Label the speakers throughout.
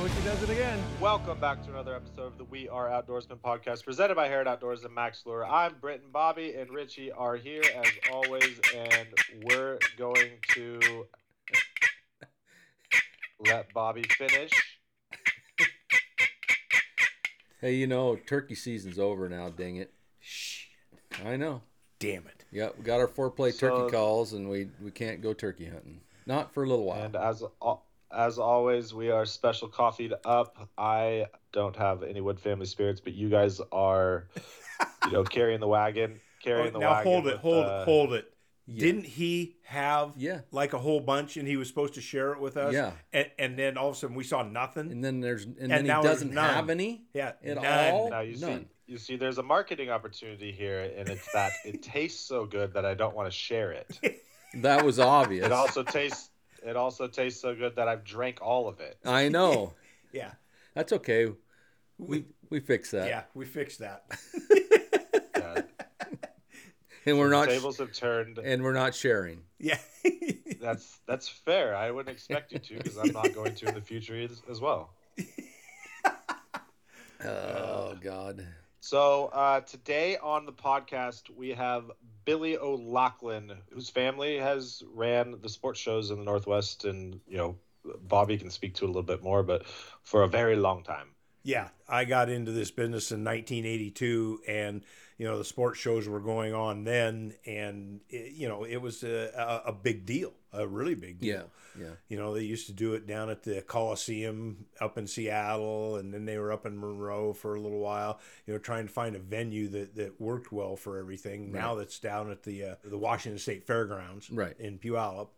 Speaker 1: So Hoochie does it again.
Speaker 2: Welcome back to another episode of the We Are Outdoorsmen podcast presented by Harrod Outdoors and Mack's Lure. I'm Britton, Bobby, and Richy are here as always, and we're going to let Bobby finish.
Speaker 3: Hey, you know, turkey season's over now, dang it.
Speaker 4: Shh.
Speaker 3: I know.
Speaker 4: Damn it.
Speaker 3: Yeah, we got our foreplay
Speaker 2: So-
Speaker 3: turkey calls, and we, we can't go turkey hunting. Not for a little while.
Speaker 2: And as al- as always, we are special coffeeed up. I don't have any Wood Family spirits, but you guys are, you know, carrying the wagon, carrying
Speaker 4: Oh,
Speaker 2: the
Speaker 4: now
Speaker 2: wagon.
Speaker 4: hold it,
Speaker 2: with,
Speaker 4: hold
Speaker 2: uh,
Speaker 4: it, hold it.
Speaker 3: Yeah.
Speaker 4: Didn't he have
Speaker 3: Yeah.
Speaker 4: like a whole bunch and he was supposed to share it with us?
Speaker 3: Yeah.
Speaker 4: And, and then all of a sudden we saw nothing?
Speaker 3: And then there's and, then
Speaker 4: now
Speaker 3: he doesn't
Speaker 4: none.
Speaker 3: have any
Speaker 4: yeah.
Speaker 3: at
Speaker 4: none.
Speaker 3: all.
Speaker 2: Now you see,
Speaker 3: None.
Speaker 2: you see, there's a marketing opportunity here, and it's that it tastes so good that I don't want to share it.
Speaker 3: That was obvious.
Speaker 2: It also tastes. It also tastes so good that I've drank all of it.
Speaker 3: I know.
Speaker 4: Yeah.
Speaker 3: That's okay. We we fix that.
Speaker 4: Yeah. We fixed that.
Speaker 2: Yeah.
Speaker 3: And we're
Speaker 2: The
Speaker 3: not
Speaker 2: tables have turned.
Speaker 3: and we're not sharing.
Speaker 4: yeah.
Speaker 2: That's that's fair. I wouldn't expect you to because I'm not going to in the future as, as well.
Speaker 3: Oh God.
Speaker 2: So uh, today on the podcast we have Billy O'Loughlin, whose family has ran the sports shows in the Northwest, and you know Bobby can speak to a little bit more, but for a very long time.
Speaker 4: Yeah, I got into this business in 1982, and you know the sports shows were going on then, and it, you know it was a, a, a big deal, a really big deal.
Speaker 3: Yeah. Yeah.
Speaker 4: You know they used to do it down at the Coliseum up in Seattle, and then they were up in Monroe for a little while. You know, trying to find a venue that, that worked well for everything. Now that's down at the uh, the Washington State Fairgrounds,
Speaker 3: Right.
Speaker 4: in Puyallup,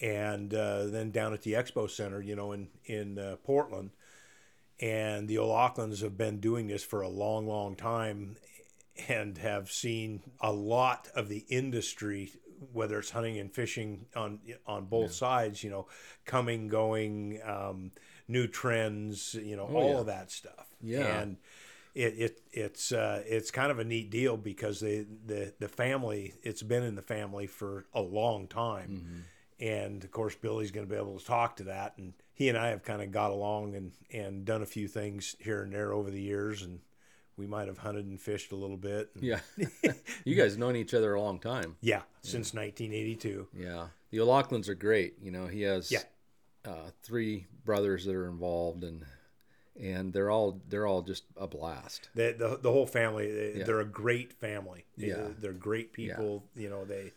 Speaker 4: and uh, then down at the Expo Center, you know, in in uh, Portland and the O'Loughlin's have been doing this for a long, long time and have seen a lot of the industry, whether it's hunting and fishing on on both sides, you know, coming, going, um, new trends, you know,
Speaker 3: Oh,
Speaker 4: all
Speaker 3: yeah.
Speaker 4: of that stuff.
Speaker 3: Yeah.
Speaker 4: and it, it it's uh, it's kind of a neat deal because they the the family it's been in the family for a long time
Speaker 3: Mm-hmm.
Speaker 4: and of course Billy's going to be able to talk to that and he and I have kind of got along and and done a few things here and there over the years and we might have hunted and fished a little bit and-
Speaker 3: Yeah. you guys known each other a long time.
Speaker 4: yeah since 1982
Speaker 3: Yeah. The O'Loughlins are great. You know, he has
Speaker 4: Yeah.
Speaker 3: uh, three brothers that are involved and and they're all they're all just a blast.
Speaker 4: the the, the whole family they,
Speaker 3: Yeah.
Speaker 4: they're a great family They-
Speaker 3: Yeah.
Speaker 4: they're great people you know they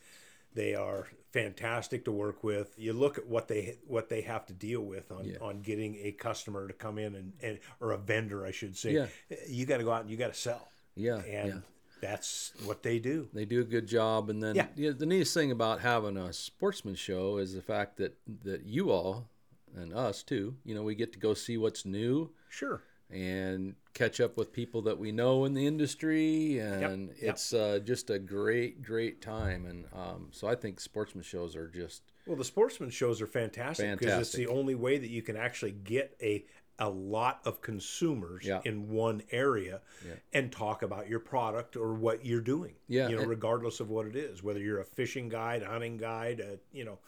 Speaker 4: they are fantastic to work with you look at what they what they have to deal with on
Speaker 3: Yeah.
Speaker 4: on getting a customer to come in and, and or a vendor I should say
Speaker 3: Yeah.
Speaker 4: you got to go out and you got to sell
Speaker 3: Yeah.
Speaker 4: and
Speaker 3: yeah.
Speaker 4: that's what they do
Speaker 3: They do a good job, and then
Speaker 4: Yeah.
Speaker 3: yeah, the neatest thing about having a sportsman show is the fact that that you all and us too, you know, we get to go see what's new
Speaker 4: sure
Speaker 3: and catch up with people that we know in the industry, and
Speaker 4: yep.
Speaker 3: it's uh, just a great, great time. And um, so I think sportsman shows are just
Speaker 4: Well, the sportsman shows are fantastic because it's the only way that you can actually get a a lot of consumers
Speaker 3: Yeah.
Speaker 4: in one area
Speaker 3: Yeah.
Speaker 4: and talk about your product or what you're doing.
Speaker 3: Yeah,
Speaker 4: you know,
Speaker 3: and-
Speaker 4: regardless of what it is, whether you're a fishing guide, hunting guide, uh, you know,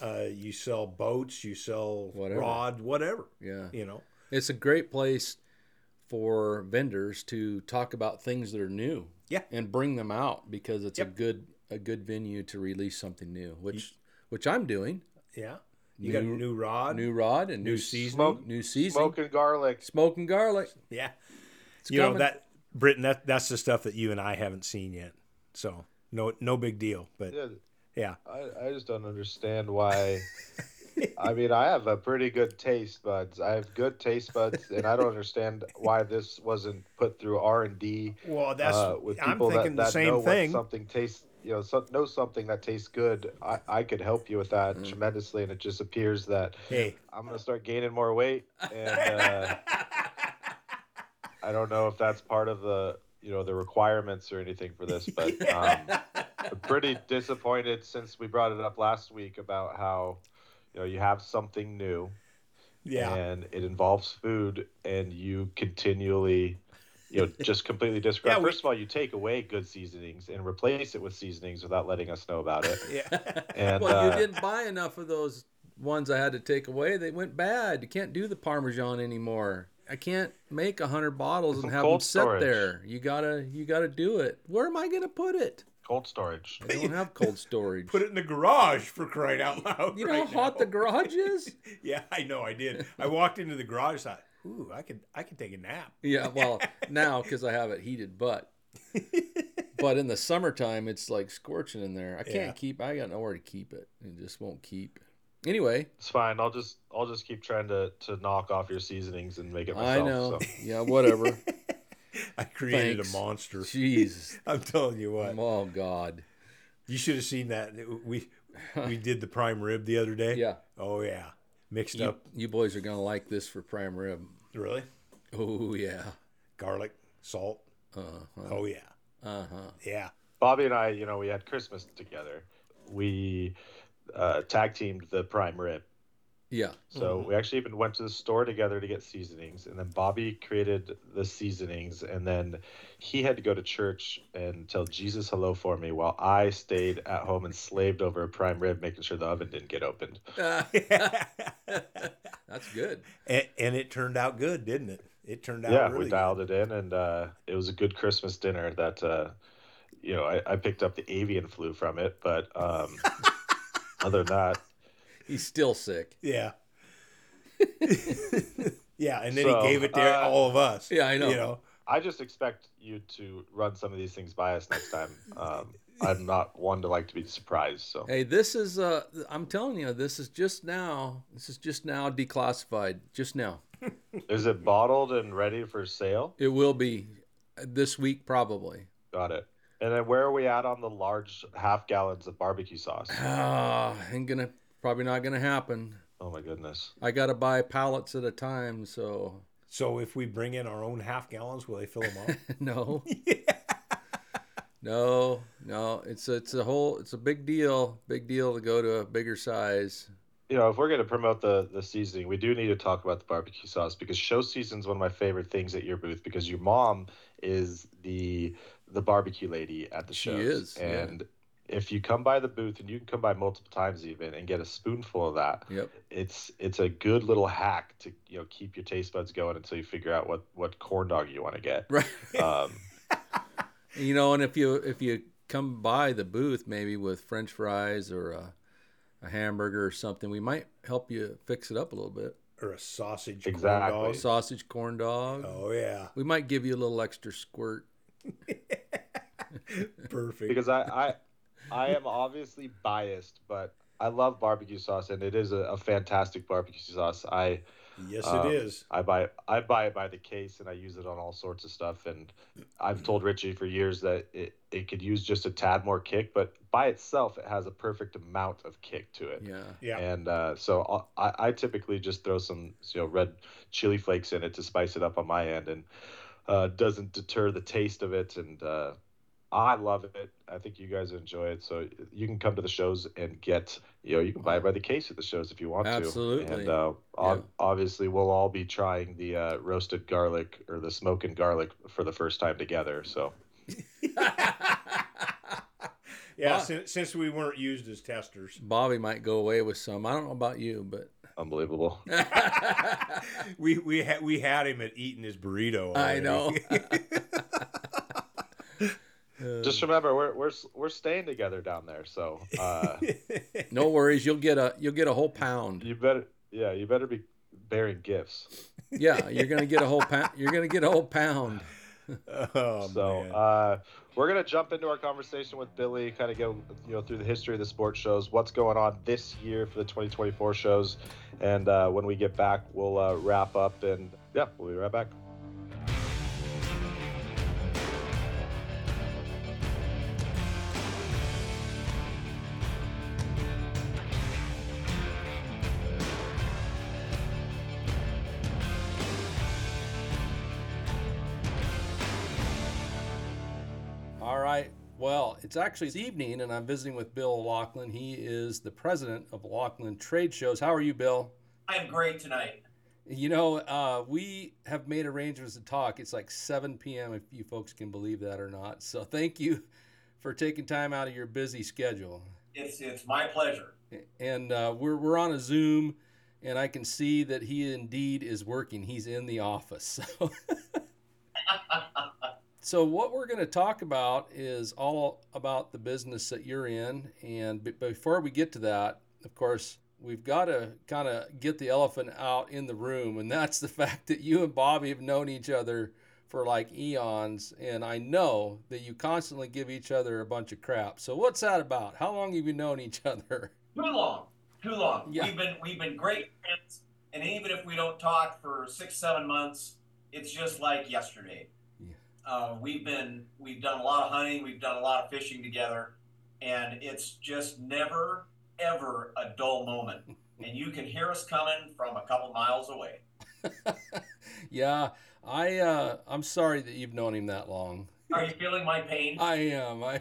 Speaker 4: uh, you sell boats, you sell
Speaker 3: Whatever.
Speaker 4: rod, whatever.
Speaker 3: yeah.
Speaker 4: You know,
Speaker 3: It's a great place for vendors to talk about things that are new.
Speaker 4: Yeah.
Speaker 3: And bring them out because it's a good a good venue to release something new, which which I'm doing.
Speaker 4: yeah. You got a
Speaker 3: New-
Speaker 4: new rod,
Speaker 3: New rod and new,
Speaker 4: New
Speaker 3: season,
Speaker 2: Smoke-
Speaker 3: new season,
Speaker 2: Smoke and garlic.
Speaker 3: smoke and garlic.
Speaker 4: yeah.
Speaker 3: It's
Speaker 4: you know that Britton. That that's the stuff that you and I haven't seen yet. So no no big deal. But
Speaker 2: Yeah,
Speaker 4: yeah.
Speaker 2: I, I just don't understand why. I mean, I have a pretty good taste buds. I have good taste buds, and I don't understand why this wasn't put through R and D
Speaker 4: Well, that's
Speaker 2: uh, with
Speaker 4: I'm
Speaker 2: people
Speaker 4: thinking
Speaker 2: that,
Speaker 4: the
Speaker 2: that know
Speaker 4: same thing.
Speaker 2: what something tastes. You know, so, know something that tastes good. I, I could help you with that
Speaker 4: Mm.
Speaker 2: tremendously, and it just appears that
Speaker 4: Hey,
Speaker 2: I'm gonna start gaining more weight, and uh, I don't know if that's part of the you know the requirements or anything for this, but um, I'm pretty disappointed since we brought it up last week about how you know you have something new
Speaker 4: Yeah.
Speaker 2: and it involves food and you continually you know just completely disregard
Speaker 4: Yeah, we-
Speaker 2: first of all you take away good seasonings and replace it with seasonings without letting us know about it
Speaker 4: Yeah.
Speaker 2: and
Speaker 3: well,
Speaker 2: uh,
Speaker 3: you didn't buy enough of those ones I had to take away. They went bad. You can't do the Parmesan anymore. I can't make a hundred bottles and have them sit
Speaker 2: storage.
Speaker 3: there. You gotta, you gotta do it. Where am I gonna put it?
Speaker 2: Cold storage
Speaker 3: I don't have cold storage.
Speaker 4: Put it in the garage for crying out loud.
Speaker 3: you know
Speaker 4: right
Speaker 3: how hot
Speaker 4: now.
Speaker 3: the garage is?
Speaker 4: Yeah, I know. I did. I walked into the garage. Thought, ooh, I could, I could take a nap.
Speaker 3: Yeah, well, now because I have it heated, but but in the summertime it's like scorching in there. I can't
Speaker 4: Yeah.
Speaker 3: keep. I got nowhere to keep it. It just won't keep. Anyway,
Speaker 2: it's fine i'll just i'll just keep trying to to knock off your seasonings and make it
Speaker 3: I know.
Speaker 2: so.
Speaker 3: Yeah, whatever.
Speaker 4: I created
Speaker 3: Thanks.
Speaker 4: a monster.
Speaker 3: Jeez.
Speaker 4: I'm telling you what.
Speaker 3: Oh God.
Speaker 4: You should have seen that. We we did the prime rib the other day.
Speaker 3: Yeah.
Speaker 4: Oh yeah. Mixed
Speaker 3: You,
Speaker 4: up.
Speaker 3: you boys are gonna like this for prime rib.
Speaker 4: Really?
Speaker 3: Oh yeah.
Speaker 4: Garlic, salt.
Speaker 3: Uh huh.
Speaker 4: Oh yeah.
Speaker 3: Uh huh.
Speaker 4: Yeah.
Speaker 2: bobby and i you know we had christmas together we uh, tag teamed the prime rib
Speaker 3: Yeah.
Speaker 2: So we actually even went to the store together to get seasonings, and then Bobby created the seasonings, and then he had to go to church and tell Jesus hello for me, while I stayed at home and slaved over a prime rib, making sure the oven didn't get opened.
Speaker 3: That's good.
Speaker 4: and, and it turned out good, didn't it? It turned out
Speaker 2: yeah,
Speaker 4: really
Speaker 2: we dialed it in, and uh, it was a good Christmas dinner. That uh, you know, I, I picked up the avian flu from it, but um, other than that,
Speaker 3: He's still sick.
Speaker 4: Yeah. yeah, and then
Speaker 2: So,
Speaker 4: he gave it to
Speaker 2: uh,
Speaker 4: all of us.
Speaker 3: Yeah, I know.
Speaker 4: You know.
Speaker 2: I just expect you to run some of these things by us next time. Um, I'm not one to like to be surprised, so.
Speaker 3: Hey, this is uh I'm telling you, this is just now. This is just now declassified. Just now.
Speaker 2: Is it bottled and ready for sale?
Speaker 3: It will be this week probably.
Speaker 2: Got it. And then where are we at on the large half gallons of barbecue sauce?
Speaker 3: Ah, ain't gonna probably not gonna happen.
Speaker 2: Oh my goodness.
Speaker 3: I gotta buy pallets at a time, so
Speaker 4: So if we bring in our own half gallons, will they fill them up?
Speaker 3: no. No, no. It's a, it's a whole it's a big deal. Big deal to go to a bigger size.
Speaker 2: You know, if we're going to promote the the seasoning, we do need to talk about the barbecue sauce because show season's one of my favorite things at your booth because your mom is the the barbecue lady at the show.
Speaker 3: She
Speaker 2: shows.
Speaker 3: is, yeah.
Speaker 2: And if you come by the booth and you can come by multiple times even and get a spoonful of that,
Speaker 3: Yep.
Speaker 2: it's it's a good little hack to you know keep your taste buds going until you figure out what what corn dog you want to get.
Speaker 3: Right.
Speaker 2: Um,
Speaker 3: You know, and if you if you come by the booth maybe with French fries or a, a hamburger or something, we might help you fix it up a little bit.
Speaker 4: or a sausage
Speaker 2: Exactly.
Speaker 4: corn dog?
Speaker 3: Sausage corn dog.
Speaker 4: Oh yeah,
Speaker 3: We might give you a little extra squirt.
Speaker 4: perfect.
Speaker 2: because I, I I am obviously biased, but I love barbecue sauce and it is a, a fantastic barbecue sauce. I
Speaker 4: yes,
Speaker 2: um,
Speaker 4: it is.
Speaker 2: I buy I buy it by the case and I use it on all sorts of stuff. And I've told Richy for years that it, it could use just a tad more kick, but by itself it has a perfect amount of kick to it.
Speaker 3: Yeah.
Speaker 4: Yeah,
Speaker 2: And uh, so I, I typically just throw some you know red chili flakes in it to spice it up on my end, and uh, doesn't deter the taste of it. And uh, I love it. I think you guys enjoy it. So you can come to the shows and get you know you can buy it by the case at the shows if you want
Speaker 3: Absolutely.
Speaker 2: to. And uh,
Speaker 3: Yeah.
Speaker 2: obviously we'll all be trying the uh, roasted garlic or the smoking garlic for the first time together. So
Speaker 4: yeah.
Speaker 3: Bob-
Speaker 4: Since, since we weren't used as testers,
Speaker 3: Bobby might go away with some. I don't know about you, but
Speaker 2: unbelievable.
Speaker 4: we we had we had him at eating his burrito.
Speaker 3: I know.
Speaker 2: Just remember we're we're we're staying together down there. So. Uh,
Speaker 3: no worries, you'll get a you'll get a whole pound.
Speaker 2: You better, yeah, you better be bearing gifts.
Speaker 3: Yeah, you're gonna get a whole pound. You're gonna get a whole pound.
Speaker 4: oh
Speaker 2: so,
Speaker 4: man.
Speaker 2: uh, we're gonna jump into our conversation with Billy, kind of go, you know, through the history of the sports shows, what's going on this year for the 2024 shows, and uh, when we get back, we'll uh, wrap up, and yeah, we'll be right back.
Speaker 3: It's actually this evening, and I'm visiting with Bill O'Loughlin. He is the president of O'Loughlin Trade Shows. How are you, Bill?
Speaker 5: I'm great tonight.
Speaker 3: You know, uh, we have made arrangements to talk. It's like 7 p.m., if you folks can believe that or not. So thank you for taking time out of your busy schedule.
Speaker 5: It's it's my pleasure.
Speaker 3: And uh, we're, we're on a Zoom, and I can see that he indeed is working. He's in the office. So. So, what we're going to talk about is all about the business that you're in. And b- before we get to that, of course, we've got to kind of get the elephant out in the room. And that's the fact that you and Bobby have known each other for like eons. And I know that you constantly give each other a bunch of crap. So, what's that about? How long have you known each other?
Speaker 5: Too long. Too long.
Speaker 3: Yeah.
Speaker 5: We've been we've been great friends, and even if we don't talk for six seven months, it's just like yesterday. Uh, we've been we've done a lot of hunting, we've done a lot of fishing together, and it's just never ever a dull moment. And you can hear us coming from a couple miles away.
Speaker 3: yeah, I uh, I'm sorry that you've known him that long.
Speaker 5: Are you feeling my pain?
Speaker 3: I am. I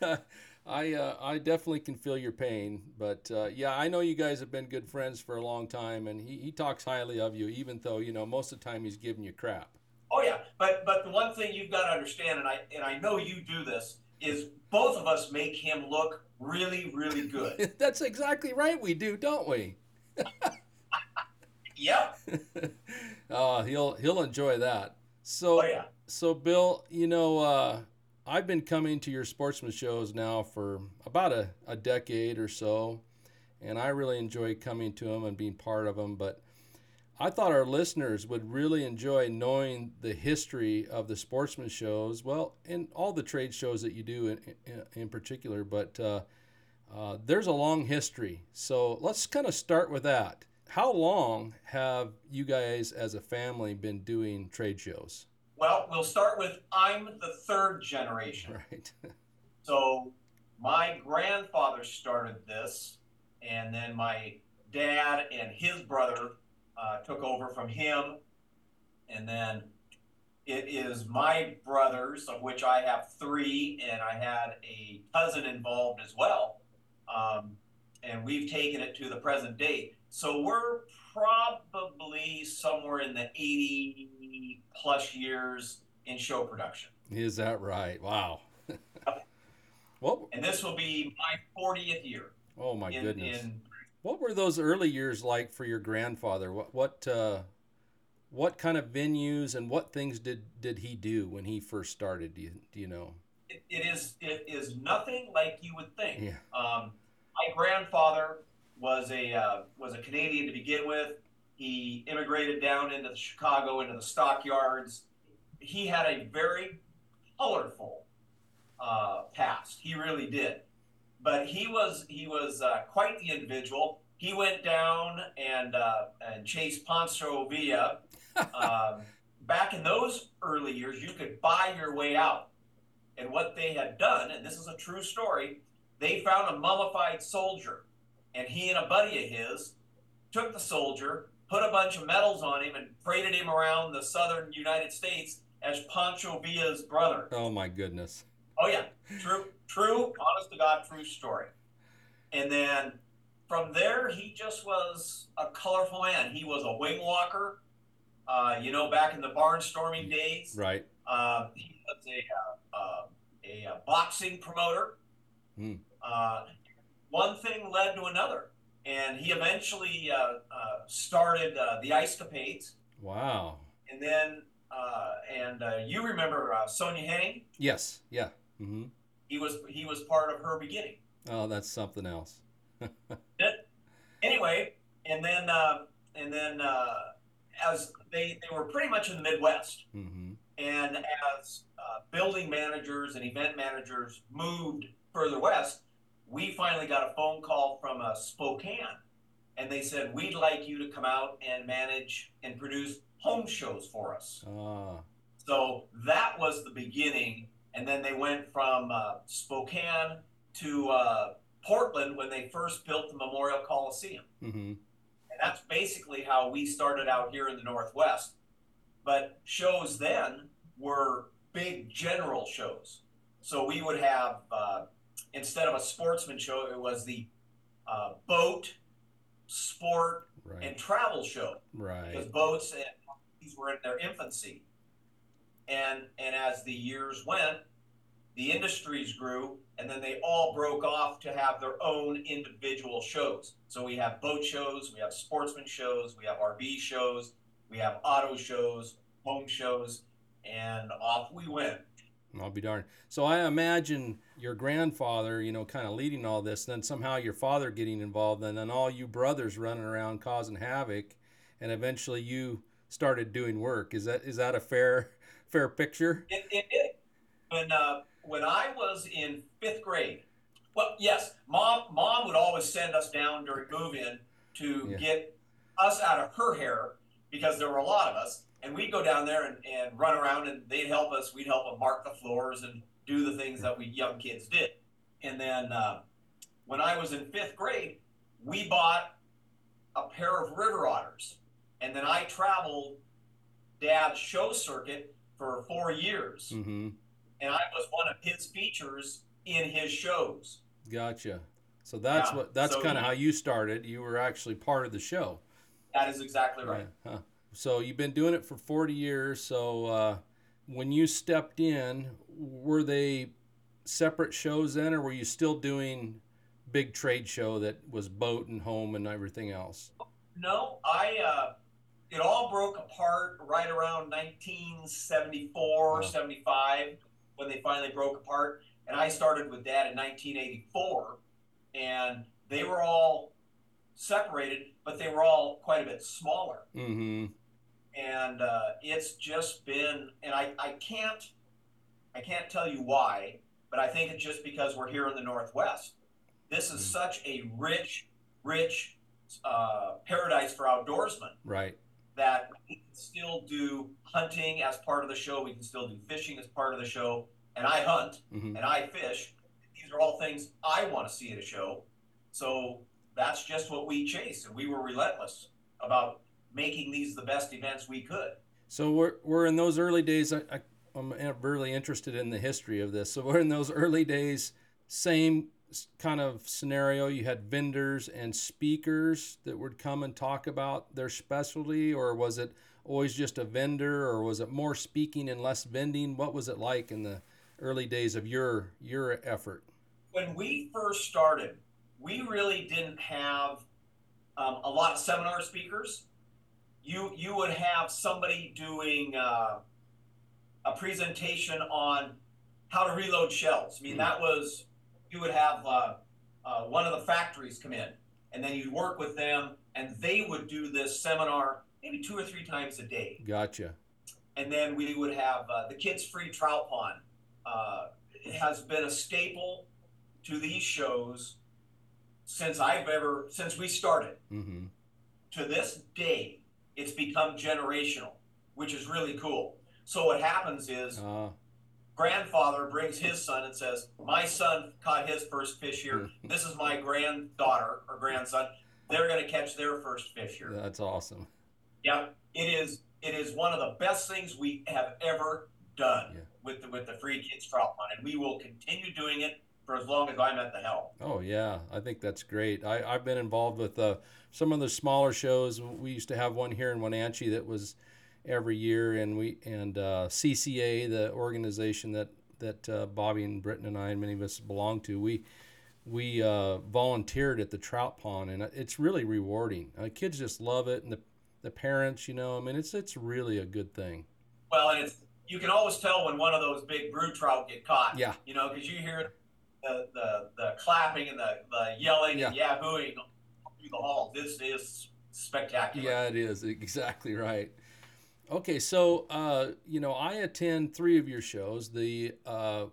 Speaker 3: I uh, I definitely can feel your pain, but uh, yeah, I know you guys have been good friends for a long time, and he, he talks highly of you, even though you know most of the time he's giving you crap.
Speaker 5: Oh yeah, but but the one thing you've got to understand, and I and I know you do this, is both of us make him look really really good.
Speaker 3: That's exactly right. We do, don't we?
Speaker 5: yep.
Speaker 3: uh, he'll he'll enjoy that. So
Speaker 5: Oh yeah.
Speaker 3: so Bill, you know, uh, I've been coming to your sportsman shows now for about a, a decade or so, and I really enjoy coming to them and being part of them. But I thought our listeners would really enjoy knowing the history of the sportsman shows, well, and all the trade shows that you do in, in, in particular. But uh, uh, there's a long history. So let's kind of start with that. How long have you guys as a family been doing trade shows?
Speaker 5: Well, we'll start with I'm the third generation.
Speaker 3: Right.
Speaker 5: So my grandfather started this, and then my dad and his brother uh, took over from him, and then it is my brothers, of which I have three, and I had a cousin involved as well, um, and we've taken it to the present date. So we're probably somewhere in the 80 plus years in show production.
Speaker 3: Is that right? Wow. what?
Speaker 5: And this will be my 40th year.
Speaker 3: Oh my
Speaker 5: in,
Speaker 3: goodness.
Speaker 5: in
Speaker 3: What were those early years like for your grandfather? What what uh, what kind of venues and what things did did he do when he first started? Do you do you know?
Speaker 5: it, it is it is nothing like you would think.
Speaker 3: Yeah.
Speaker 5: Um, my grandfather was a uh, was a Canadian to begin with. He immigrated down into Chicago into the stockyards. He had a very colorful uh, past. He really did. But he was he was uh, quite the individual. He went down and uh, and chased Pancho Villa. um, back in those early years, you could buy your way out. And what they had done, and this is a true story, they found a mummified soldier. And he and a buddy of his took the soldier, put a bunch of medals on him, and paraded him around the southern United States as Pancho Villa's brother.
Speaker 3: Oh my goodness.
Speaker 5: Oh yeah, true, true, honest to God, true story. And then from there, he just was a colorful man. He was a wing walker. Uh, you know, back in the barnstorming days,
Speaker 3: Right.
Speaker 5: uh, he was a, uh, uh, a, uh boxing promoter. Uh, one thing led to another, and he eventually uh, uh, started uh, the Ice Capades,
Speaker 3: Wow.
Speaker 5: and then uh, and uh, you remember uh, Sonia Henning?
Speaker 3: Yes. Yeah. hmm
Speaker 5: He was he was part of her beginning.
Speaker 3: Oh, that's something else.
Speaker 5: Anyway, and then uh, and then uh, as they they were pretty much in the Midwest,
Speaker 3: hmm
Speaker 5: and as uh, building managers and event managers moved further west, we finally got a phone call from uh, Spokane, and they said we'd like you to come out and manage and produce home shows for us.
Speaker 3: Ah.
Speaker 5: So that was the beginning, and then they went from uh, Spokane to uh, Portland when they first built the Memorial Coliseum.
Speaker 3: hmm
Speaker 5: And that's basically how we started out here in the Northwest. But shows then were big general shows. So we would have uh, instead of a sportsman show, it was the uh, boat, sport,
Speaker 3: Right.
Speaker 5: and travel show because boats and these were in their infancy. And and as the years went, the industries grew, and then they all broke off to have their own individual shows. So we have boat shows, we have sportsman shows, we have RV shows, we have auto shows, home shows, and off we went.
Speaker 3: I'll be darned. So I imagine your grandfather, you know, kind of leading all this, then somehow your father getting involved, and then all you brothers running around causing havoc, and eventually you started doing work. Is that is that a fair fair picture?
Speaker 5: It, it did. When uh, when I was in fifth grade, well, yes, mom mom would always send us down during move-in to
Speaker 3: Yeah.
Speaker 5: get us out of her hair because there were a lot of us, and we'd go down there and, and run around, and they'd help us. We'd help them mark the floors and do the things that we young kids did. And then uh, when I was in fifth grade, we bought a pair of river otters, and then I traveled Dad's show circuit for four years
Speaker 3: Mm-hmm.
Speaker 5: and I was one of his features in his shows.
Speaker 3: Gotcha. So that's
Speaker 5: Yeah,
Speaker 3: what that's
Speaker 5: so
Speaker 3: kind of how you started. You were actually part of the show.
Speaker 5: That is exactly right.
Speaker 3: Huh. So you've been doing it for 40 years. So uh, when you stepped in, were they separate shows then, or were you still doing big trade show that was boat and home and everything else?
Speaker 5: No, I. Uh, it all broke apart right around 1974,
Speaker 3: Wow.
Speaker 5: 75 when they finally broke apart, and I started with Dad in 1984, and they were all separated, but they were all quite a bit smaller.
Speaker 3: Mm-hmm.
Speaker 5: and uh, it's just been and I, I can't i can't tell you why but i think it's just because we're here in the northwest this is
Speaker 3: Mm.
Speaker 5: such a rich rich uh, paradise for outdoorsmen
Speaker 3: Right.
Speaker 5: That we can still do hunting as part of the show we can still do fishing as part of the show and i hunt
Speaker 3: Mm-hmm.
Speaker 5: and i fish these are all things i want to see at a show so that's just what we chase and we were relentless about making these the best events we could
Speaker 3: So we're, we're in those early days. I, I, I'm really interested in the history of this. So we're in those early days, same kind of scenario. You had vendors and speakers that would come and talk about their specialty, or was it always just a vendor, or was it more speaking and less vending? What was it like in the early days of your your effort?
Speaker 5: when we first started, we really didn't have um, a lot of seminar speakers. You you would have somebody doing uh, a presentation on how to reload shells. I mean,
Speaker 3: Mm.
Speaker 5: that was you would have uh, uh, one of the factories come in, and then you'd work with them, and they would do this seminar maybe two or three times a day.
Speaker 3: Gotcha.
Speaker 5: and then we would have uh, the kids free trout pond. Uh, it has been a staple to these shows since i've ever since we started.
Speaker 3: Mm-hmm.
Speaker 5: to this day it's become generational which is really cool. So what happens is
Speaker 3: Uh,
Speaker 5: grandfather brings his son and says my son caught his first fish here this is my granddaughter or grandson they're going to catch their first fish here
Speaker 3: that's awesome.
Speaker 5: Yeah, it is. It is one of the best things we have ever done
Speaker 3: Yeah.
Speaker 5: with the with the free kids trout pond, and we will continue doing it for as long as I'm at the helm.
Speaker 3: Oh yeah, I think that's great. I, I've been involved with uh, some of the smaller shows. We used to have one here in Wenatchee that was every year, and we and uh, CCA, the organization that that uh, Bobby and Britton and I and many of us belong to, we we uh, volunteered at the trout pond, and it's really rewarding. Uh, kids just love it, and the the parents, you know, I mean, it's it's really a good thing.
Speaker 5: Well, and it's you can always tell when one of those big brood trout get caught.
Speaker 3: Yeah.
Speaker 5: You know, because you hear the, the the clapping and the the yelling and yahooing through the hall. This is spectacular.
Speaker 3: Yeah, it is exactly right. Okay, so uh, you know, I attend three of your shows: the uh,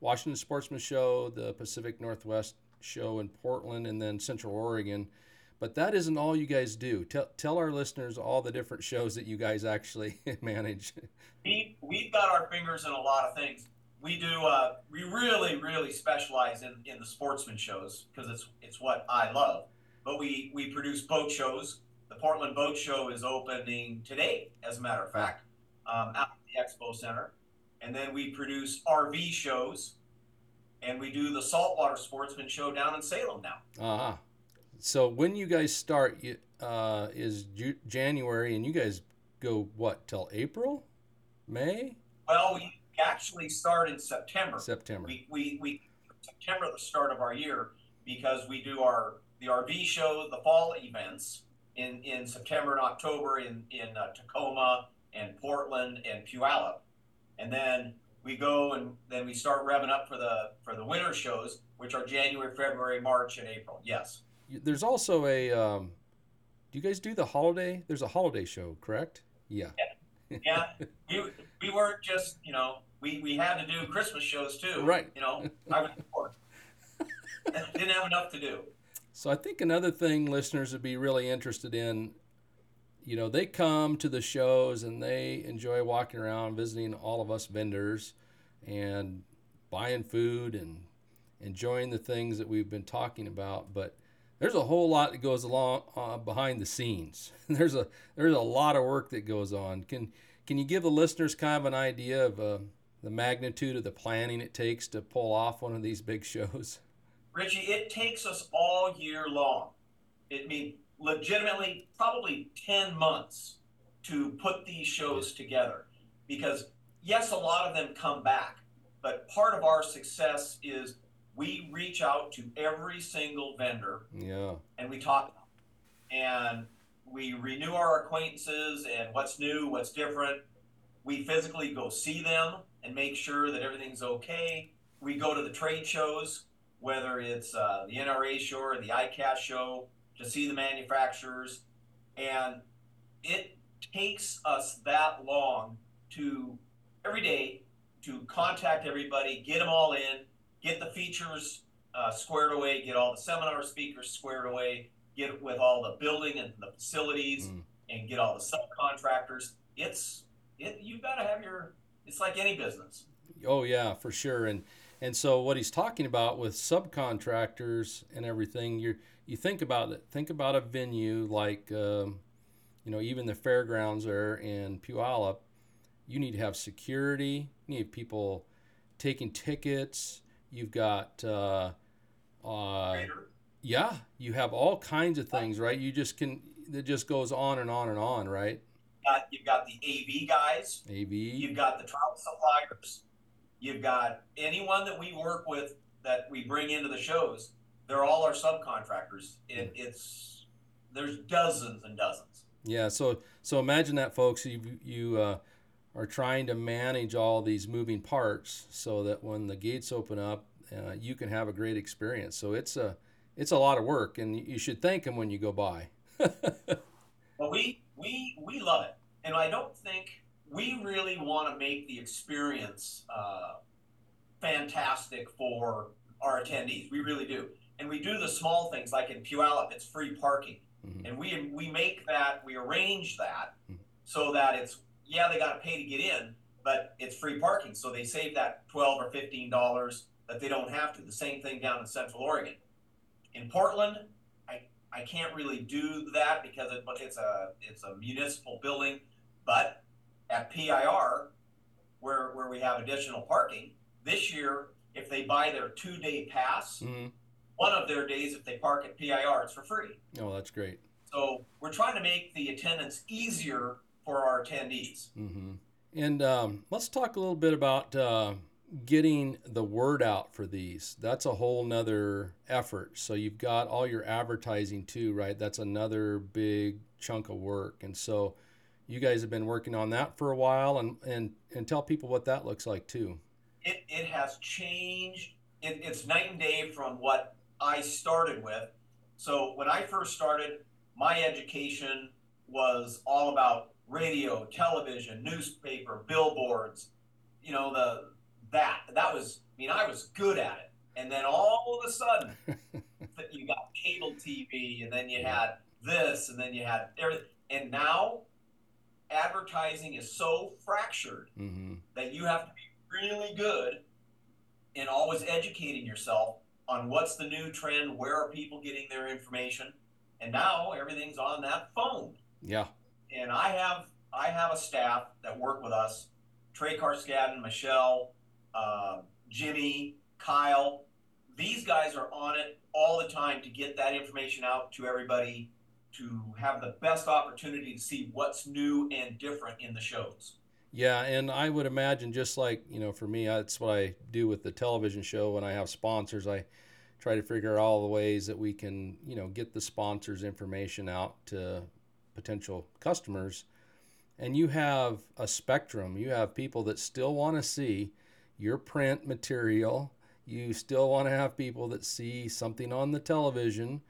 Speaker 3: Washington Sportsman Show, the Pacific Northwest Show in Portland, and then Central Oregon. But that isn't all you guys do. Tell tell our listeners all the different shows that you guys actually manage.
Speaker 5: we we've got our fingers in a lot of things. We do. Uh, we really, really specialize in, in the sportsman shows because it's it's what I love. But we we produce boat shows. Portland Boat Show is opening today, as a matter of fact, um, out at the Expo Center. And then we produce RV shows. and we do the saltwater sportsman show down in Salem now.
Speaker 3: Ah, so when you guys start you- uh, is January, and you guys go what till April, May,
Speaker 5: Well, we actually start in September.
Speaker 3: September?
Speaker 5: We, we, we September the start of our year because we do our the RV show, the fall events in, in September and October in in uh, Tacoma and Portland and Puyallup, and then we go and then we start revving up for the for the winter shows, which are January, February, March, and April. Yes,
Speaker 3: There's also a. Um, do you guys do the holiday? There's a holiday show, correct? Yeah.
Speaker 5: yeah. we, we weren't just you know we, we had to do Christmas shows too.
Speaker 3: Right.
Speaker 5: You know, I was bored. Didn't have enough to do.
Speaker 3: So I think another thing listeners would be really interested in, you know, they come to the shows and they enjoy walking around, visiting all of us vendors, and buying food and enjoying the things that we've been talking about. But there's a whole lot that goes along uh, behind the scenes. there's a there's a lot of work that goes on. Can can you give the listeners kind of an idea of uh, the magnitude of the planning it takes to pull off one of these big shows?
Speaker 5: Richy, it takes us all year long. It mean legitimately probably 10 months to put these shows together because yes, a lot of them come back, but part of our success is we reach out to every single vendor
Speaker 3: Yeah.
Speaker 5: and we talk and we renew our acquaintances and what's new, what's different. We physically go see them and make sure that everything's okay. We go to the trade shows, whether it's uh, the NRA show or the ICAST show, to see the manufacturers. And it takes us that long to every day to contact everybody, get them all in, get the features uh, squared away, get all the seminar speakers squared away, get with all the building and the facilities,
Speaker 3: Mm.
Speaker 5: and get all the subcontractors. It's it. you've got to have your. It's like any business.
Speaker 3: Oh yeah, for sure. And and so what he's talking about with subcontractors and everything, you you think about it. Think about a venue like, um, you know, even the fairgrounds there in Puyallup. You need to have security. You need people taking tickets. You've got, uh, uh, yeah, you have all kinds of things, right? You just can. It just goes on and on and on, right?
Speaker 5: Got, you've got the AV guys.
Speaker 3: AV.
Speaker 5: You've got the travel suppliers. You've got anyone that we work with that we bring into the shows. They're all our subcontractors. It, it's there's dozens and dozens.
Speaker 3: Yeah, so so imagine that, folks. You you uh, are trying to manage all these moving parts so that when the gates open up, uh, you can have a great experience. So it's a it's a lot of work, and you should thank them when you go by.
Speaker 5: But we we we love it, and I don't think we really want to make the experience uh, fantastic for our attendees. We really do, and we do the small things like in Puyallup, it's free parking,
Speaker 3: Mhm.
Speaker 5: and we we make that we arrange that so that it's yeah they got to pay to get in, but it's free parking, so they save that twelve or fifteen dollars that they don't have to. The same thing down in Central Oregon. In Portland, I I can't really do that because it, it's a it's a municipal building, but at PIR, where where we have additional parking this year, if they buy their two day pass,
Speaker 3: Mhm.
Speaker 5: one of their days if they park at PIR, it's for free.
Speaker 3: Oh, that's great.
Speaker 5: So we're trying to make the attendance easier for our attendees.
Speaker 3: hmm And um, let's talk a little bit about uh, getting the word out for these. That's a whole nother effort. So you've got all your advertising too, right? That's another big chunk of work. And so you guys have been working on that for a while, and and and tell people what that looks like too.
Speaker 5: It, it has changed. It, it's night and day from what I started with. So when I first started, my education was all about radio, television, newspaper, billboards. You know the that that was. I mean, I was good at it. And then all of a sudden, you got cable TV, and then you had this, and then you had everything. And now, advertising is so fractured
Speaker 3: hmm
Speaker 5: that you have to be really good in always educating yourself on what's the new trend, where are people getting their information, and now everything's on that phone.
Speaker 3: Yeah.
Speaker 5: And I have I have a staff that work with us, Trey Carskadden, Michelle, uh, Jimmy, Kyle. These guys are on it all the time to get that information out to everybody to have the best opportunity to see what's new and different in the shows.
Speaker 3: Yeah, and I would imagine just like, you know, for me, that's what I do with the television show when I have sponsors. I try to figure out all the ways that we can, you know, get the sponsors' information out to potential customers. And you have a spectrum. You have people that still want to see your print material. You still want to have people that see something on the television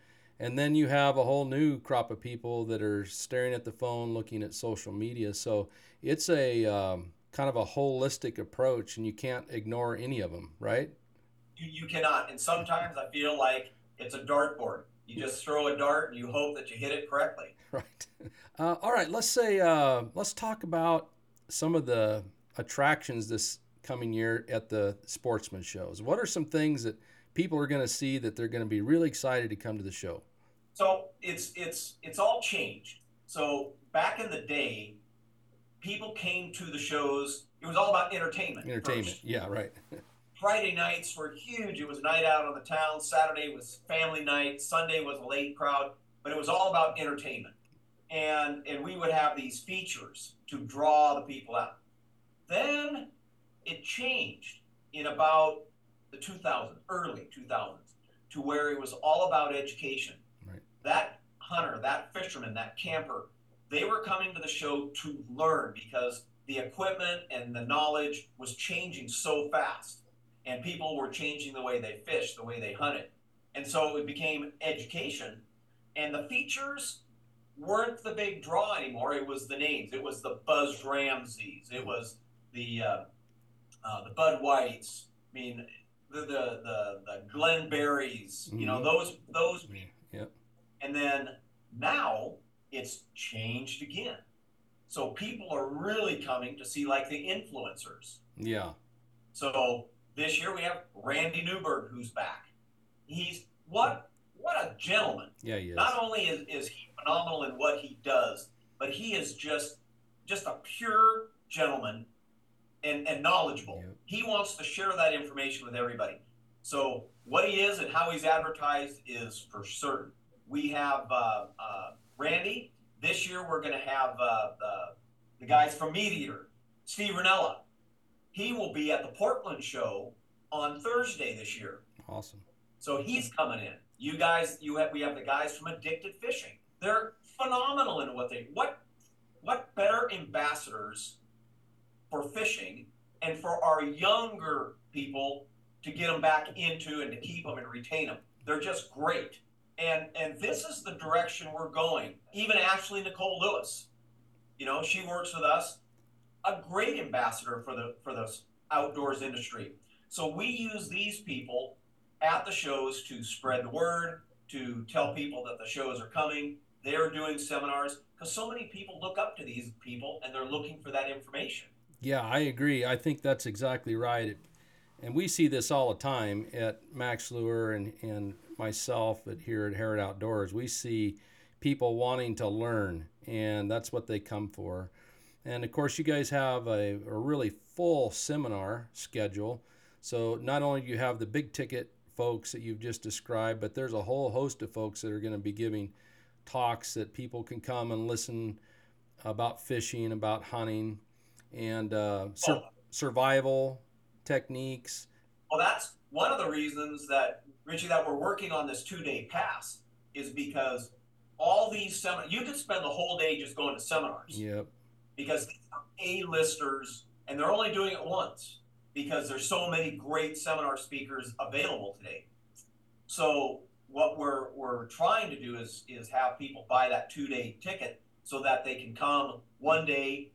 Speaker 3: and then you have a whole new crop of people that are staring at the phone, looking at social media. So it's a um, kind of a holistic approach, and you can't ignore any of them, right?
Speaker 5: You, you cannot. And sometimes I feel like it's a dartboard. You just throw a dart and you hope that you hit it correctly.
Speaker 3: Right. Uh, all right. Let's say uh, let's talk about some of the attractions this coming year at the sportsman shows. What are some things that people are going to see that they're going to be really excited to come to the show?
Speaker 5: So it's it's it's all changed. So back in the day, people came to the shows. It was all about entertainment.
Speaker 3: Entertainment,
Speaker 5: first.
Speaker 3: yeah, right.
Speaker 5: Friday nights were huge. It was night out on the town. Saturday was family night. Sunday was a late crowd, but it was all about entertainment. And and we would have these features to draw the people out. Then it changed in about the 2000s, early 2000s, to where it was all about education that hunter, that fisherman, that camper, they were coming to the show to learn because the equipment and the knowledge was changing so fast. And people were changing the way they fished, the way they hunted. And so it became education. And the features weren't the big draw anymore. It was the names. It was the Buzz Ramseys. It was the uh, uh, the Bud Whites. I mean, the the the, the Glenn Berries. Mm-hmm. You know mm-hmm. those those.
Speaker 3: Yep.
Speaker 5: And then now it's changed again. So people are really coming to see like the influencers.
Speaker 3: Yeah.
Speaker 5: So this year we have Randy Newberg who's back. He's what what a gentleman.
Speaker 3: Yeah, he is.
Speaker 5: Not only is, is he phenomenal in what he does, but he is just just a pure gentleman and, and knowledgeable. Yep. He wants to share that information with everybody. So what he is and how he's advertised is for certain. We have uh, uh, Randy. This year we're going to have uh, the guys from MeatEater, Steve Rinella. He will be at the Portland show on Thursday this year.
Speaker 3: Awesome.
Speaker 5: So he's coming in. You guys, you have we have the guys from Addicted Fishing. They're phenomenal in what they what what better ambassadors for fishing and for our younger people to get them back into and to keep them and retain them. They're just great. And and this is the direction we're going. Even Ashley Nicole Lewis, you know, she works with us, a great ambassador for the for the outdoors industry. So we use these people at the shows to spread the word, to tell people that the shows are coming. They're doing seminars because so many people look up to these people and they're looking for that information.
Speaker 3: Yeah, I agree. I think that's exactly right. And we see this all the time at Mack's Lure and, and myself at here at Harrod Outdoors, we see people wanting to learn, and that's what they come for. And of course, you guys have a, a really full seminar schedule. So not only do you have the big ticket folks that you've just described, but there's a whole host of folks that are going to be giving talks that people can come and listen about fishing, about hunting, and uh, sur- survival techniques.
Speaker 5: Well, that's one of the reasons that Richy, that we're working on this two day pass is because all these seminars, you could spend the whole day just going to seminars.
Speaker 3: Yep.
Speaker 5: Because A-listers, and they're only doing it once because there's so many great seminar speakers available today. So what we're, we're trying to do is, is have people buy that two day ticket so that they can come one day,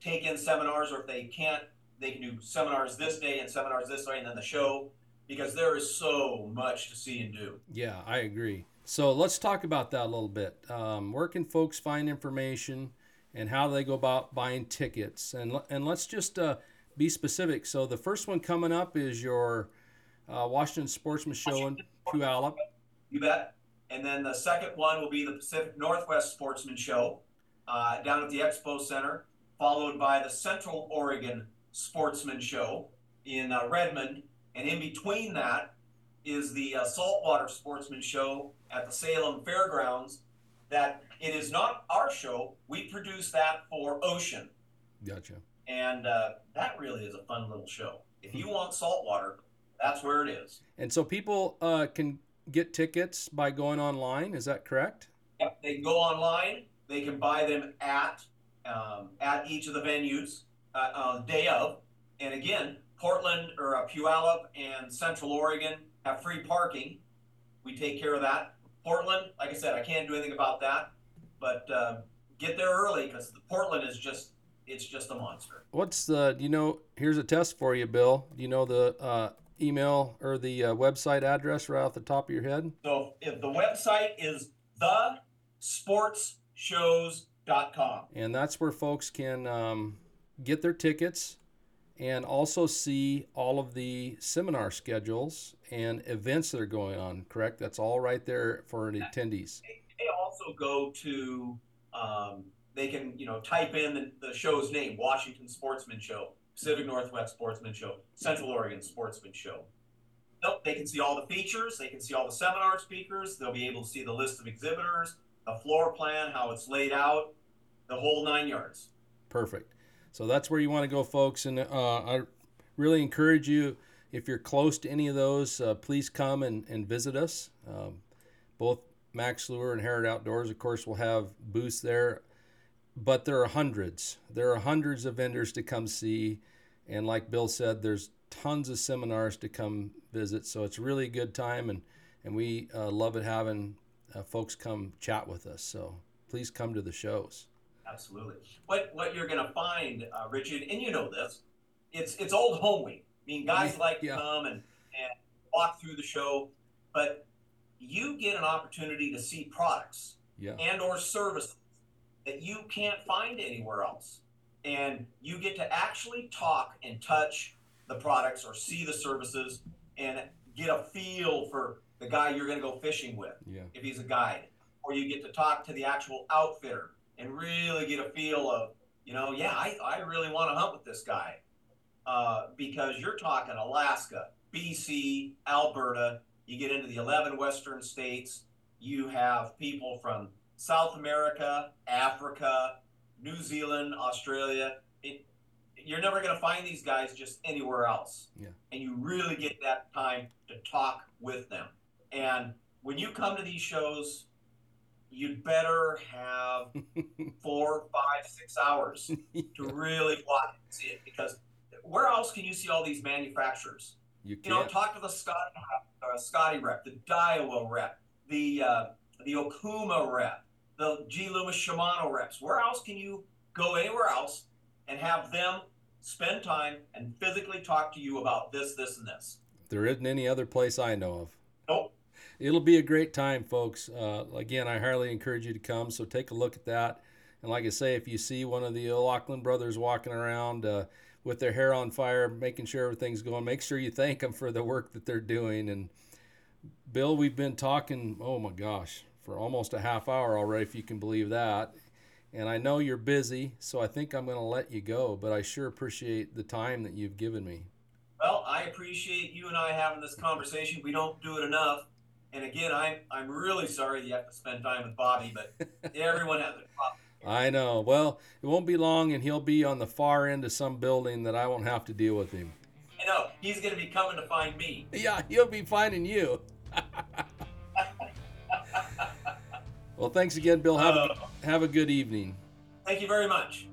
Speaker 5: take in seminars, or if they can't, they can do seminars this day and seminars this day, and then the show because there is so much to see and do.
Speaker 3: Yeah, I agree. So let's talk about that a little bit. Um, where can folks find information and how they go about buying tickets? And, and let's just uh, be specific. So the first one coming up is your uh, Washington Sportsman Show in Puyallup.
Speaker 5: You bet. And then the second one will be the Pacific Northwest Sportsman Show uh, down at the Expo Center, followed by the Central Oregon Sportsman Show in uh, Redmond And in between that is the uh, Saltwater Sportsman Show at the Salem Fairgrounds. That it is not our show. We produce that for Ocean.
Speaker 3: Gotcha.
Speaker 5: And uh, that really is a fun little show. If you want saltwater, that's where it is.
Speaker 3: And so people uh, can get tickets by going online. Is that correct?
Speaker 5: Yep, they can go online. They can buy them at um, at each of the venues uh, on day of. And again, Portland or uh, Puyallup and Central Oregon have free parking. We take care of that. Portland, like I said, I can't do anything about that, but uh, get there early because Portland is just it's just a monster.
Speaker 3: What's the? You know? Here's a test for you, Bill. Do you know the uh, email or the uh, website address right off the top of your head?
Speaker 5: So if the website is thesportshows.com.
Speaker 3: And that's where folks can um, get their tickets and also see all of the seminar schedules and events that are going on. Correct? That's all right there for the attendees.
Speaker 5: They, they also go to. Um, they can you know type in the, the show's name washington sportsman show pacific northwest sportsman show central oregon sportsman show nope they can see all the features they can see all the seminar speakers they'll be able to see the list of exhibitors the floor plan how it's laid out the whole nine yards
Speaker 3: Perfect. So that's where you want to go, folks. And uh, I really encourage you, if you're close to any of those, uh, please come and, and visit us. Um, both Mack's Lure and Harrod Outdoors, of course, will have booths there, but there are hundreds. There are hundreds of vendors to come see. And like Bill said, there's tons of seminars to come visit. So it's really a good time. And, and we uh, love it having uh, folks come chat with us. So please come to the shows.
Speaker 5: Absolutely. What what you're going to find, uh, Richard, and you know this, it's it's old home week. I mean, guys like to
Speaker 3: Yeah.
Speaker 5: come and, and walk through the show, but you get an opportunity to see products
Speaker 3: Yeah.
Speaker 5: and or services that you can't find anywhere else, and you get to actually talk and touch the products or see the services and get a feel for the guy you're going to go fishing with
Speaker 3: Yeah.
Speaker 5: if he's a guide, or you get to talk to the actual outfitter and really get a feel of, you know, yeah, I, I really want to hunt with this guy. Uh, because you're talking Alaska, BC, Alberta, you get into the 11 western states, you have people from South America, Africa, New Zealand, Australia. It, you're never going to find these guys just anywhere else.
Speaker 3: Yeah.
Speaker 5: And you really get that time to talk with them. And when you come to these shows, you'd better have four, five, six hours to really watch and see it because where else can you see all these manufacturers?
Speaker 3: You
Speaker 5: You know, talk to the Scotty, uh, Scotty rep, the Daiwa rep, the uh, the Okuma rep, the G. Loomis Shimano reps. Where else can you go anywhere else and have them spend time and physically talk to you about this, this, and this?
Speaker 3: There isn't any other place I know of.
Speaker 5: Nope.
Speaker 3: It'll be a great time, folks. Uh, again, I highly encourage you to come. So take a look at that. And like I say, if you see one of the O'Loughlin brothers walking around uh, with their hair on fire, making sure everything's going, make sure you thank them for the work that they're doing. And Bill, we've been talking, oh my gosh, for almost a half hour already, if you can believe that. And I know you're busy, so I think I'm going to let you go, but I sure appreciate the time that you've given me.
Speaker 5: Well, I appreciate you and I having this conversation. We don't do it enough. And again, I'm I'm really sorry you have to spend time with Bobby, but everyone has a problem.
Speaker 3: I know. Well, it won't be long, and he'll be on the far end of some building that I won't have to deal with him.
Speaker 5: I know he's going to be coming to find me.
Speaker 3: Yeah, he'll be finding you. well, thanks again, Bill. Have
Speaker 5: Uh,
Speaker 3: a, have a good evening.
Speaker 5: thank you very much.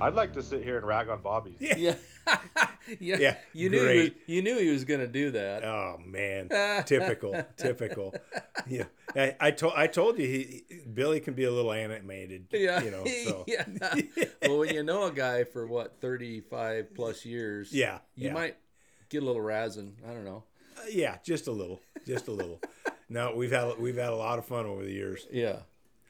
Speaker 2: I'd like to sit here and rag on Bobby.
Speaker 4: Yeah.
Speaker 3: Yeah, yeah.
Speaker 4: Yeah,
Speaker 3: You knew he was, you knew he was going to do that.
Speaker 4: Oh man, typical, typical. Yeah, I, I told I told you he, Billy can be a little animated.
Speaker 3: Yeah,
Speaker 4: you know. So
Speaker 3: yeah. well, when you know a guy for what thirty-five plus years,
Speaker 4: yeah,
Speaker 3: you
Speaker 4: yeah.
Speaker 3: might get a little razzing. I don't know.
Speaker 4: Uh, yeah, just a little, just a little. no, we've had we've had a lot of fun over the years.
Speaker 3: Yeah.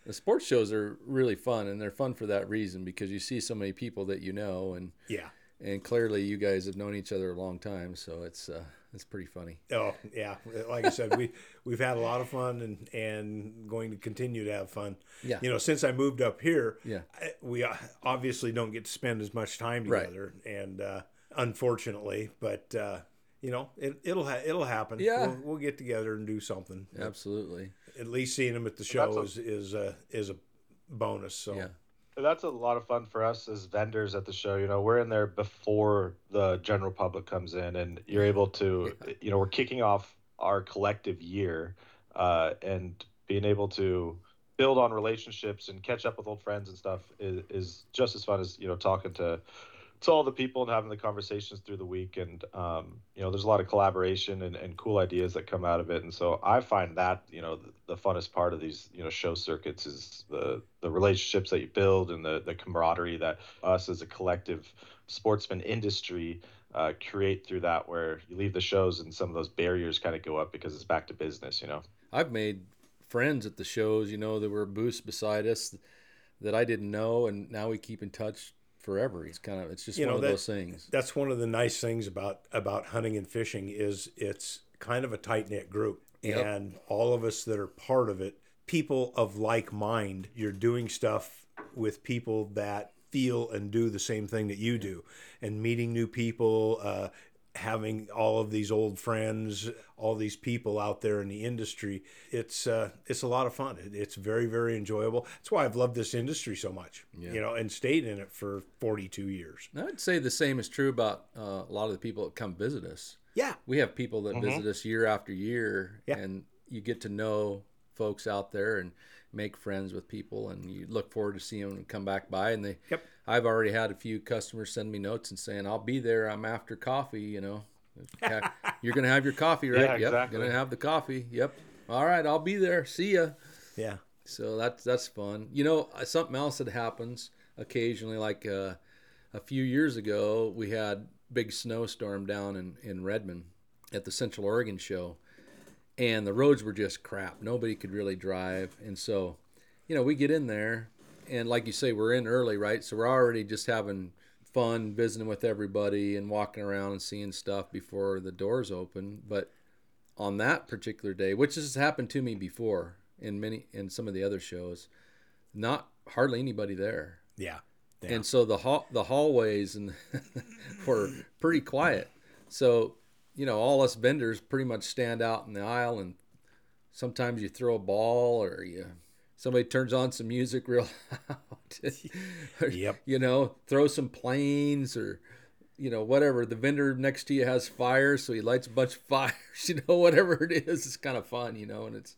Speaker 3: The sports shows are really fun, and they're fun for that reason because you see so many people that you know, and
Speaker 4: Yeah,
Speaker 3: and clearly you guys have known each other a long time, so it's uh, it's pretty funny.
Speaker 4: Oh yeah, like I said, we we've had a lot of fun and and going to continue to have fun.
Speaker 3: Yeah.
Speaker 4: You know, since I moved up here,
Speaker 3: Yeah.
Speaker 4: I- we uh, obviously don't get to spend as much time
Speaker 3: Right.
Speaker 4: together, and uh, unfortunately, but uh, you know, it, it'll ha- it'll happen.
Speaker 3: Yeah.
Speaker 4: we'll, we'll get together and do something.
Speaker 3: Absolutely.
Speaker 4: At least seeing them at the
Speaker 2: That's
Speaker 4: show
Speaker 2: a-
Speaker 4: is is a is a bonus. So
Speaker 3: Yeah.
Speaker 2: That's a lot of fun for us as vendors at the show. You know, we're in there before the general public comes in, and you're able to, you know, we're kicking off our collective year, uh, and being able to build on relationships and catch up with old friends and stuff is, is just as fun as you know talking to to all the people and having the conversations through the week and um, you know there's a lot of collaboration and, and cool ideas that come out of it. And so i find that you know the, the funnest part of these you know show circuits is the the relationships that you build and the the camaraderie that us as a collective sportsman industry uh, create through that where you leave the shows and some of those barriers kind of go up because it's back to business you know?
Speaker 3: I've made friends at the shows, you know, there were booths beside us that I didn't know, and now we keep in touch forever. It's kind of, it's just
Speaker 4: You
Speaker 3: one
Speaker 4: know,
Speaker 3: of
Speaker 4: that-
Speaker 3: those things.
Speaker 4: that's one of the nice things about about hunting and fishing is it's kind of a tight knit group,
Speaker 3: Yep.
Speaker 4: and all of us that are part of it, people of like mind. You're doing stuff with people that feel and do the same thing that you do, and meeting new people. Uh, having all of these old friends all these people out there in the industry it's uh, it's a lot of fun it, it's very very enjoyable that's why i've loved this industry so much
Speaker 3: Yeah.
Speaker 4: you know and stayed in it for 42 years
Speaker 3: And I'd say the same is true about uh, a lot of the people that come visit us.
Speaker 4: yeah
Speaker 3: We have people that visit us year after year,
Speaker 4: Yeah.
Speaker 3: and you get to know folks out there and make friends with people, and you look forward to seeing them come back by. And they,
Speaker 4: Yep.
Speaker 3: I've already had a few customers send me notes and saying, "I'll be there. I'm after coffee." You know, you're gonna have your coffee, right?
Speaker 2: Yeah,
Speaker 3: yep,
Speaker 2: exactly.
Speaker 3: gonna have the coffee. Yep. All right, I'll be there. See ya.
Speaker 4: yeah
Speaker 3: So that's that's fun. You know, uh, something else that happens occasionally, like uh, a few years ago, we had big snowstorm down in in Redmond at the Central Oregon show, and the roads were just crap. Nobody could really drive, and so, you know, we get in there, and like you say, we're in early, right? So we're already just having fun visiting with everybody and walking around and seeing stuff before the doors open, but on that particular day, which has happened to me before in many in some of the other shows, not hardly anybody there.
Speaker 4: yeah Yeah.
Speaker 3: And so the hall the hallways and were pretty quiet. So, you know, all us vendors pretty much stand out in the aisle and sometimes you throw a ball or you somebody turns on some music real loud. Or,
Speaker 4: Yep.
Speaker 3: You know, throw some planes or you know, whatever. The vendor next to you has fire, so he lights a bunch of fires, you know, whatever it is. It's kind of fun, you know, and it's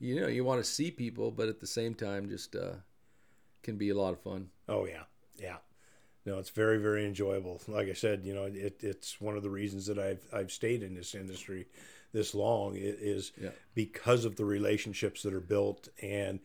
Speaker 3: you know, you want to see people, but at the same time just uh can be a lot of fun.
Speaker 4: Oh yeah, yeah. No, it's very very enjoyable. Like I said, you know, it, it's one of the reasons that I've I've stayed in this industry this long. It is
Speaker 3: Yeah.
Speaker 4: because of the relationships that are built and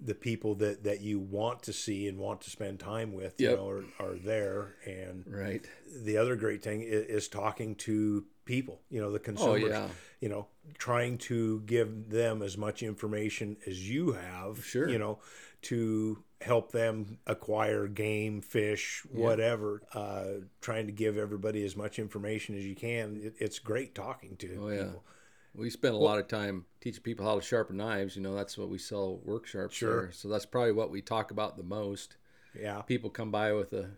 Speaker 4: the people that that you want to see and want to spend time with. You know, are, are there. And
Speaker 3: Right.
Speaker 4: the other great thing is, is talking to people. You know, the oh, consumers.
Speaker 3: Oh, yeah.
Speaker 4: You know, trying to give them as much information as you have.
Speaker 3: Sure.
Speaker 4: You know, to help them acquire game, fish, whatever. Uh, trying to give everybody as much information as you can. It, it's great talking to
Speaker 3: Oh, yeah. We spend a lot of time teaching people how to sharpen knives. You know, that's what we sell work sharps
Speaker 4: Sure.
Speaker 3: there. So that's probably what we talk about the most.
Speaker 4: Yeah.
Speaker 3: People come by with a,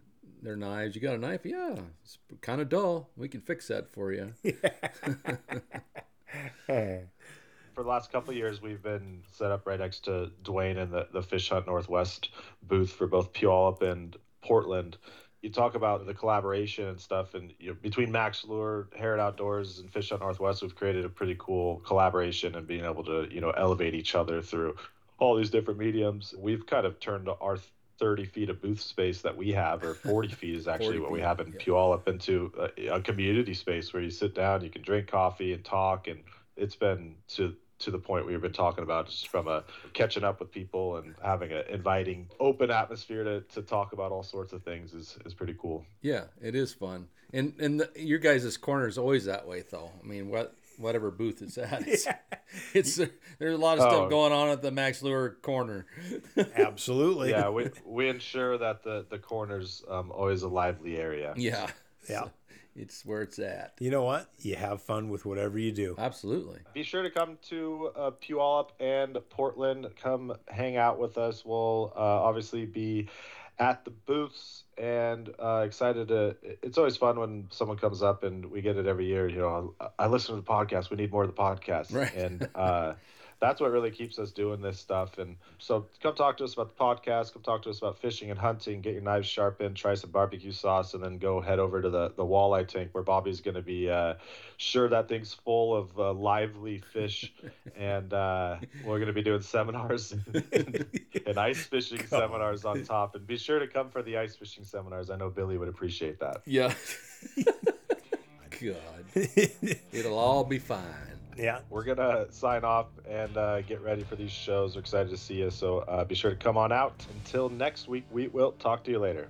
Speaker 3: their knives. You got a knife? Yeah. It's kind of dull. We can fix that for you.
Speaker 2: for the last couple of years, we've been set up right next to Dwayne and the, the Fish Hunt Northwest booth for both Puyallup and Portland. You talk about the collaboration and stuff, and you know, between Mack's Lure, Harrod Outdoors, and Fish Hunt Northwest, we've created a pretty cool collaboration and being able to you know elevate each other through all these different mediums. We've kind of turned our 30 feet of booth space that we have, or 40 feet is actually
Speaker 3: 40
Speaker 2: what we have in
Speaker 3: yeah.
Speaker 2: Puyallup, into a, a community space where you sit down, you can drink coffee and talk, and it's been to to the point we've been talking about just from a catching up with people and having an inviting open atmosphere to, to talk about all sorts of things is, is pretty cool
Speaker 3: Yeah, it is fun. And and the, your guys' corner is always that way, though. I mean, what whatever booth it's at, it's, it's there's a lot of
Speaker 2: Oh.
Speaker 3: stuff going on at the Mack's Lure corner.
Speaker 4: Absolutely.
Speaker 2: yeah we, we ensure that the the corner's um, always a lively area
Speaker 3: Yeah,
Speaker 4: Yeah.
Speaker 3: It's where it's at.
Speaker 4: You know what? You have fun with whatever you do.
Speaker 3: Absolutely.
Speaker 2: Be sure to come to uh, Puyallup and Portland. Come hang out with us. We'll uh, obviously be at the booths and uh, excited to. It's always fun when someone comes up and we get it every year. You know, I, I listen to the podcast. We need more of the podcast.
Speaker 3: Right.
Speaker 2: And uh, that's what really keeps us doing this stuff. And so come talk to us about the podcast. Come talk to us about fishing and hunting. Get your knives sharpened. Try some barbecue sauce, and then go head over to the the walleye tank where Bobby's going to be uh, sure that thing's full of uh, lively fish. and uh, we're going to be doing seminars and, and ice fishing
Speaker 4: Come
Speaker 2: seminars on top. And be sure to come for the ice fishing seminars. I know Billy would appreciate that.
Speaker 3: Yeah. God. It'll all be fine.
Speaker 4: Yeah.
Speaker 2: We're gonna sign off and uh, get ready for these shows. We're excited to see you. So uh, be sure to come on out. Until next week, we will talk to you later.